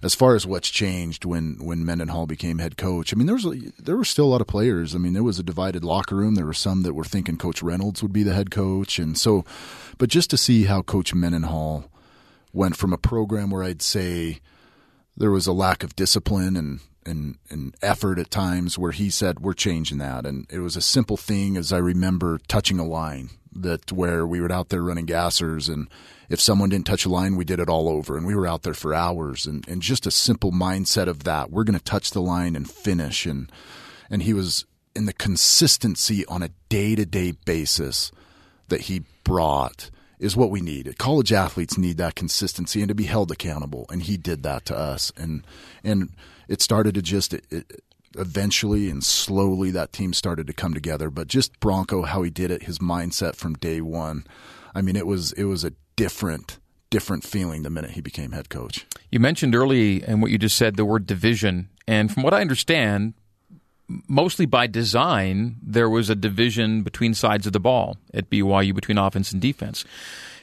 as far as what's changed when when Mendenhall became head coach, I mean, there was there were still a lot of players. I mean, there was a divided locker room. There were some that were thinking Coach Reynolds would be the head coach, and so, but just to see how Coach Mendenhall went from a program where I'd say there was a lack of discipline and and, and effort at times where he said we're changing that and it was a simple thing as I remember touching a line that where we were out there running gassers and if someone didn't touch a line, we did it all over. And we were out there for hours. And, and just a simple mindset of that. We're going to touch the line and finish. And, and he was in the consistency on a day to day basis that he brought is what we need. College athletes need that consistency and to be held accountable. And he did that to us. And, and it started to just, it, it, eventually and slowly that team started to come together. But just Bronco, how he did it, his mindset from day one. I mean, it was it was a different different feeling the minute he became head coach. You mentioned early in what you just said the word division, and from what I understand, mostly by design, there was a division between sides of the ball at BYU between offense and defense.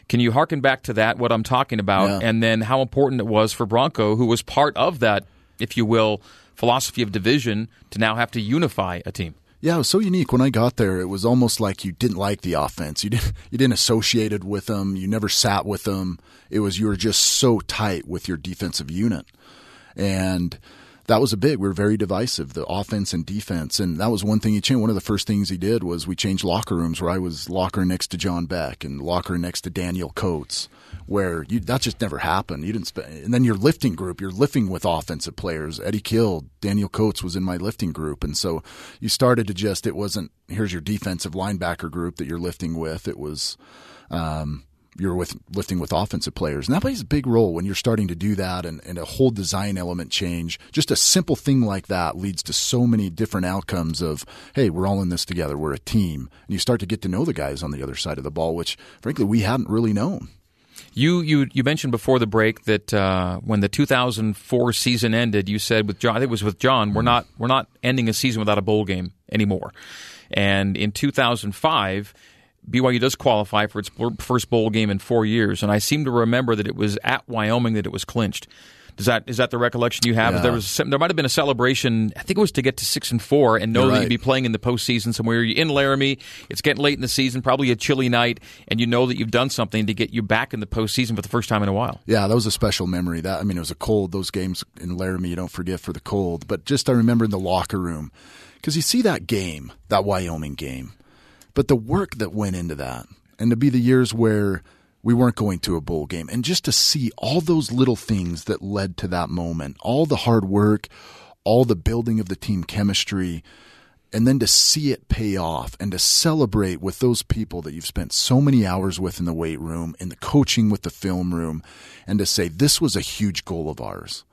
Can you harken back to that, what I'm talking about, yeah. and then how important it was for Bronco, who was part of that, if you will, philosophy of division, to now have to unify a team? Yeah, it was so unique. When I got there, it was almost like you didn't like the offense. You didn't you didn't associate it with them. You never sat with them. It was you were just so tight with your defensive unit, and that was a big. We were very divisive, the offense and defense, and that was one thing he changed. One of the first things he did was we changed locker rooms where I was locker next to John Beck and locker next to Daniel Coats where you that just never happened. You didn't spend, and then your lifting group, you're lifting with offensive players. Eddie Kill, Daniel Coats was in my lifting group, and so you started to just it wasn't here's your defensive linebacker group that you're lifting with. It was. Um, you're with lifting with offensive players. And that plays a big role when you're starting to do that and, and, a whole design element change. Just a simple thing like that leads to so many different outcomes of, hey, we're all in this together. We're a team. And you start to get to know the guys on the other side of the ball, which frankly we hadn't really known. You you you mentioned before the break that uh, when the 2004 season ended, you said with John, I think it was with John, we're not we're not ending a season without a bowl game anymore. And in 2005, BYU does qualify for its first bowl game in four years, and I seem to remember that it was at Wyoming that it was clinched. Is that is that the recollection you have? Yeah. There was there might have been a celebration. I think it was to get to six and four and know You're that right. you'd be playing in the postseason somewhere. You're in Laramie. It's getting late in the season, probably a chilly night, and you know that you've done something to get you back in the postseason for the first time in a while. Yeah, that was a special memory. That I mean, it was a cold. Those games in Laramie, you don't forget for the cold. But just I remember in the locker room because you see that game, that Wyoming game, but the work that went into that, and to be the years where we weren't going to a bowl game. And just to see all those little things that led to that moment, all the hard work, all the building of the team chemistry, and then to see it pay off and to celebrate with those people that you've spent so many hours with in the weight room, in the coaching with the film room, and to say, this was a huge goal of ours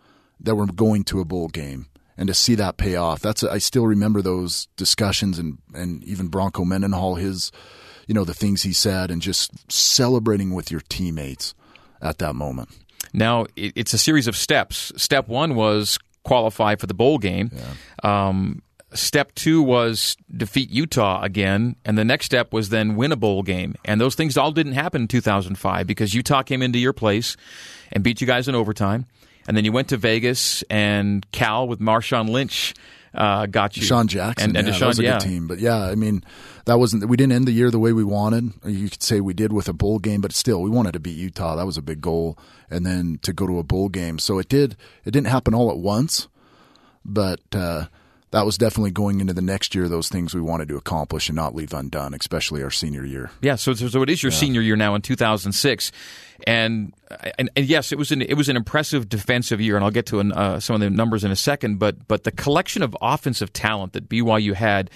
that we're going to a bowl game and to see that pay off. That's I still remember those discussions and and even Bronco Mendenhall his you know the things he said and just celebrating with your teammates at that moment. Now it's a series of steps. Step one was qualify for the bowl game. Yeah. Um, step two was defeat Utah again, and the next step was then win a bowl game. And those things all didn't happen in 2005 because Utah came into your place and beat you guys in overtime. And then you went to Vegas, and Cal with Marshawn Lynch uh, got you. Sean Jackson, and, and yeah, DeSean, that was a yeah. good team. But yeah, I mean, that wasn't. We didn't end the year the way we wanted. You could say we did with a bowl game, but still, we wanted to beat Utah. That was a big goal, and then to go to a bowl game. So it did. It didn't happen all at once, but. Uh, that was definitely going into the next year. Those things we wanted to accomplish and not leave undone, especially our senior year. Yeah, so so it is your yeah. senior year now in 2006, and, and, and yes, it was an it was an impressive defensive year, and I'll get to an, uh, some of the numbers in a second. But but the collection of offensive talent that BYU had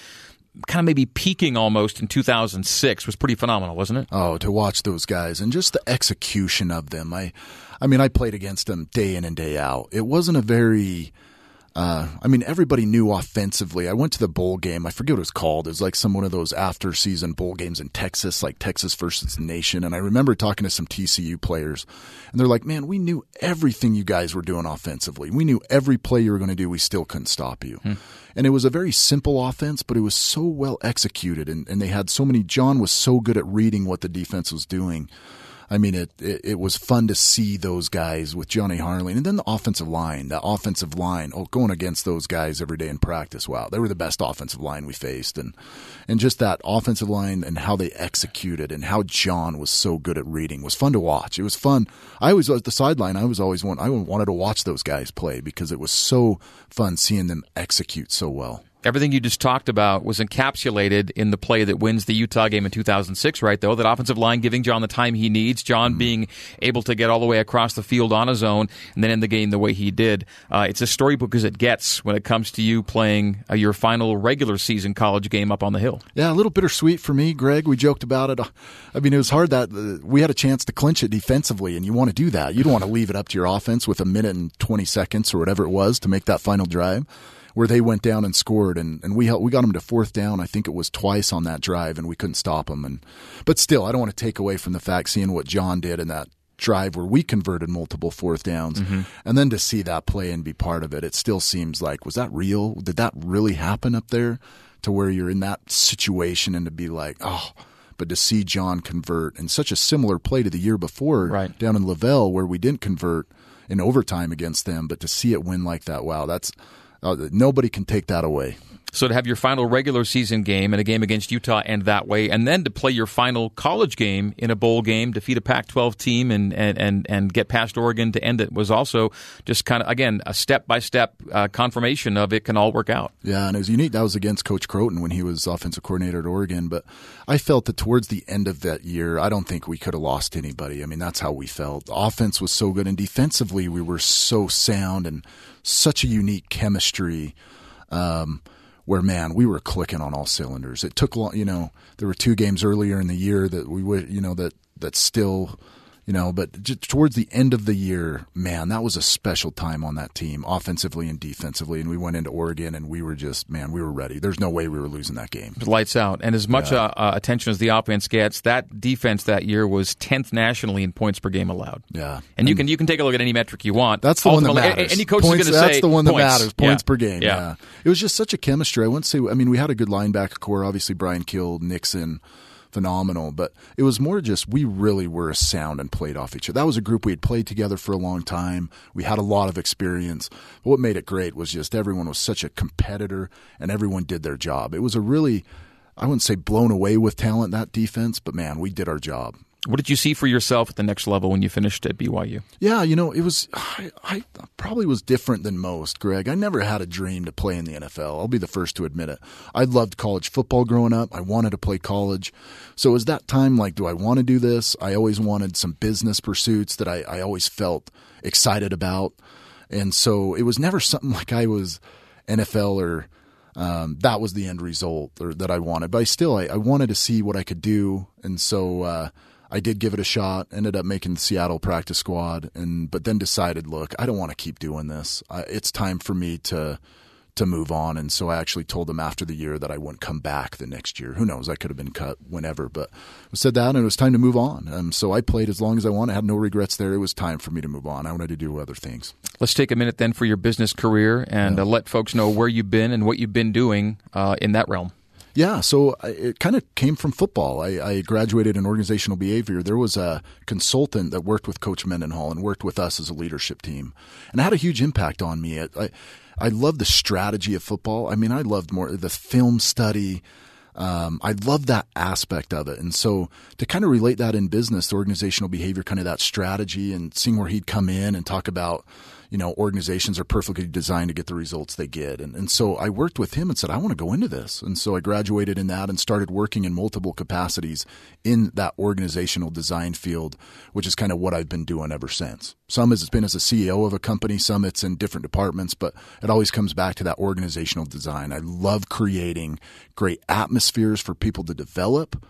kind of maybe peaking almost in 2006 was pretty phenomenal, wasn't it? Oh, to watch those guys and just the execution of them. I I mean, I played against them day in and day out. It wasn't a very uh, I mean, everybody knew offensively. I went to the bowl game. I forget what it was called. It was like some one of those after season bowl games in Texas, like Texas versus Nation. And I remember talking to some TCU players, and they're like, "Man, we knew everything you guys were doing offensively. We knew every play you were going to do. We still couldn't stop you." Hmm. And it was a very simple offense, but it was so well executed, and, and they had so many. John was so good at reading what the defense was doing I mean, it, it, it was fun to see those guys with Jonny Harline, and then the offensive line. The offensive line, oh, going against those guys every day in practice. Wow, they were the best offensive line we faced, and and just that offensive line and how they executed and how John was so good at reading was fun to watch. It was fun. I was at the sideline. I was always one. I wanted to watch those guys play because it was so fun seeing them execute so well everything you just talked about was encapsulated in the play that wins the Utah game in 2006, right? Though that offensive line giving John the time he needs, John mm-hmm. being able to get all the way across the field on his own, and then end the game the way he did. Uh, it's a storybook as it gets when it comes to you playing uh, your final regular season college game up on the hill. Yeah, a little bittersweet for me, Greg. We joked about it. I mean, it was hard that uh, we had a chance to clinch it defensively, and you want to do that. You don't want to leave it up to your offense with a minute and 20 seconds or whatever it was to make that final drive where they went down and scored, and, and we we got them to fourth down. I think it was twice on that drive, and we couldn't stop them. And but still, I don't want to take away from the fact seeing what John did in that drive where we converted multiple fourth downs, mm-hmm. and then to see that play and be part of it, it still seems like was that real? Did that really happen up there? To where you're in that situation and to be like, oh, but to see John convert in such a similar play to the year before right. down in LaVell where we didn't convert in overtime against them, but to see it win like that, wow, that's uh, nobody can take that away. So to have your final regular season game and a game against Utah end that way, and then to play your final college game in a bowl game, defeat a Pac-12 team, and and and, and get past Oregon to end it was also just kind of again a step by step confirmation of it can all work out. Yeah, and it was unique. That was against Coach Crowton when he was offensive coordinator at Oregon. But I felt that towards the end of that year, I don't think we could have lost anybody. I mean, that's how we felt. Offense was so good, and defensively we were so sound and such a unique chemistry. Um, where man, we were clicking on all cylinders. It took long, you know, there were two games earlier in the year that we would, you know, that that still you know, but towards the end of the year, man, that was a special time on that team, offensively and defensively. And we went into Oregon, and we were just, man, we were ready. There's no way we were losing that game. Lights out. And as much yeah. uh, uh, attention as the offense gets, that defense that year was 10th nationally in points per game allowed. Yeah, and, and you can you can take a look at any metric you want. That's the Ultimately, one that matters. Any coach points, is going to say the one that points. matters. Points yeah. per game. Yeah. yeah, it was just such a chemistry. I wouldn't say. I mean, we had a good linebacker corps. Obviously, Bryan Kehl, Nixon phenomenal. But it was more just we really were a sound and played off each other. That was a group we had played together for a long time. We had a lot of experience. But what made it great was just everyone was such a competitor and everyone did their job. It was a really I wouldn't say blown away with talent that defense, but man, we did our job. What did you see for yourself at the next level when you finished at BYU? Yeah, you know, it was, I, I, probably was different than most, Greg. I never had a dream to play in the NFL. I'll be the first to admit it. I loved college football growing up. I wanted to play college. So it was that time like, do I want to do this? I always wanted some business pursuits that I, I always felt excited about. And so it was never something like I was NFL or, um, that was the end result or that I wanted. But I still, I, I wanted to see what I could do. And so, uh, I did give it a shot. Ended up making the Seattle practice squad, and but then decided, look, I don't want to keep doing this. it's time for me to to move on. And so I actually told them after the year that I wouldn't come back the next year. Who knows? I could have been cut whenever, but I said that and it was time to move on. Um, so I played as long as I wanted. I had no regrets there. It was time for me to move on. I wanted to do other things. Let's take a minute then for your business career and yeah. uh, let folks know where you've been and what you've been doing uh, in that realm. Yeah, so it kind of came from football. I, I, graduated in organizational behavior. There was a consultant that worked with Coach Mendenhall and worked with us as a leadership team, and it had a huge impact on me. I, I love the strategy of football. I mean, I loved more the film study. Um, I love that aspect of it. And so to kind of relate that in business, the organizational behavior, kind of that strategy and seeing where he'd come in and talk about you know, organizations are perfectly designed to get the results they get. And, and so I worked with him and said, I want to go into this. And so I graduated in that and started working in multiple capacities in that organizational design field, which is kind of what I've been doing ever since. Some has been as a CEO of a company, some it's in different departments, but it always comes back to that organizational design. I love creating great atmospheres for people to develop.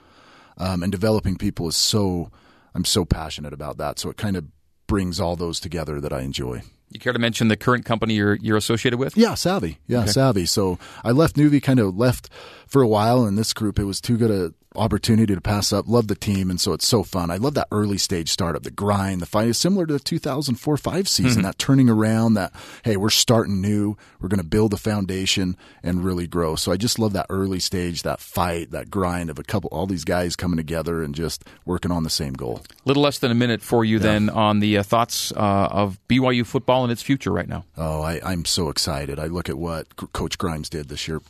Um, and developing people is so, I'm so passionate about that. So it kind of brings all those together that I enjoy. You care to mention the current company you're you're associated with? Yeah, Savvy. Yeah, okay. Savvy. So I left Nuvve, kind of left for a while in this group. It was too good a opportunity to pass up. Love the team, and so it's so fun. I love that early stage startup, the grind, the fight is similar to the 2004 5 season, mm-hmm. that turning around, that, hey, we're starting new, we're going to build a foundation and really grow. So I just love that early stage, that fight, that grind of a couple, all these guys coming together and just working on the same goal. A little less than a minute for you yeah. then on the uh, thoughts uh, of BYU football and its future right now. Oh, I, I'm so excited. I look at what Coach Grimes did this year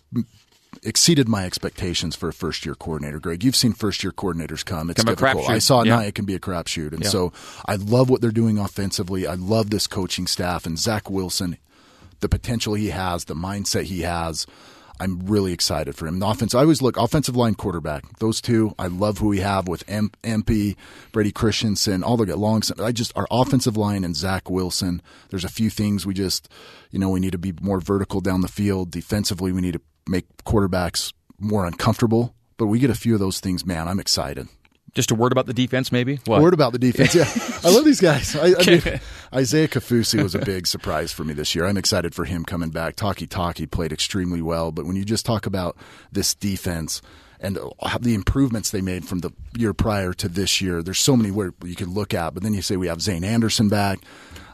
exceeded my expectations for a first year coordinator. Greg, you've seen first year coordinators come. It's come difficult. I saw it yeah. now. It can be a crapshoot, and yeah. so I love what they're doing offensively. I love this coaching staff and Zach Wilson, the potential he has, the mindset he has. I'm really excited for him. The offense, I always look offensive line, quarterback. Those two, I love who we have with M- MP, Brady Christensen, all the long. I just our offensive line and Zach Wilson. There's a few things we just, you know, we need to be more vertical down the field. Defensively, we need to make quarterbacks more uncomfortable. But we get a few of those things, man. I'm excited. Just a word about the defense, maybe. What? Word about the defense. Yeah, I love these guys. I, I mean, Isaiah Kaufusi was a big surprise for me this year. I'm excited for him coming back. Takitaki played extremely well, but when you just talk about this defense and the improvements they made from the year prior to this year, there's so many where you can look at. But then you say we have Zayne Anderson back,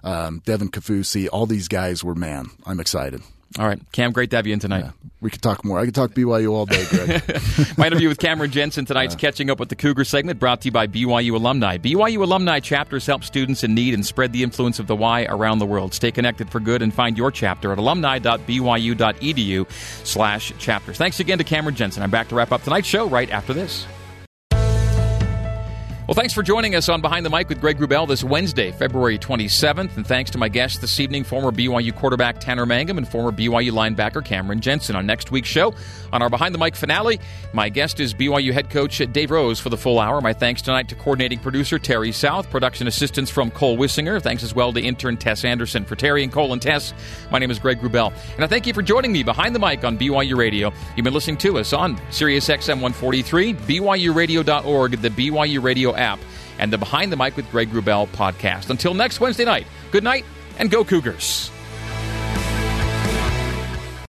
um, Devin Kaufusi. All these guys were man. I'm excited. All right, Cam, great to have you in tonight. Yeah, we could talk more. I could talk BYU all day, Greg. My interview with Cameron Jensen tonight's catching up with the Cougar segment brought to you by BYU alumni. BYU alumni chapters help students in need and spread the influence of the Y around the world. Stay connected for good and find your chapter at alumni.byu.edu slash chapters. Thanks again to Cameron Jensen. I'm back to wrap up tonight's show right after this. Well, thanks for joining us on Behind the Mic with Greg Wrubell this Wednesday, February 27th. And thanks to my guests this evening, former BYU quarterback Tanner Mangum and former BYU linebacker Cameron Jensen. On next week's show, on our Behind the Mic finale, my guest is BYU head coach Dave Rose for the full hour. My thanks tonight to coordinating producer Terry South, production assistance from Cole Wissinger. Thanks as well to intern Tess Anderson. For Terry and Cole and Tess, my name is Greg Wrubell. And I thank you for joining me behind the mic on BYU Radio. You've been listening to us on Sirius XM 143, BYURadio.org, the BYU Radio app, and the Behind the Mic with Greg Wrubell podcast. Until next Wednesday night, good night and go Cougars.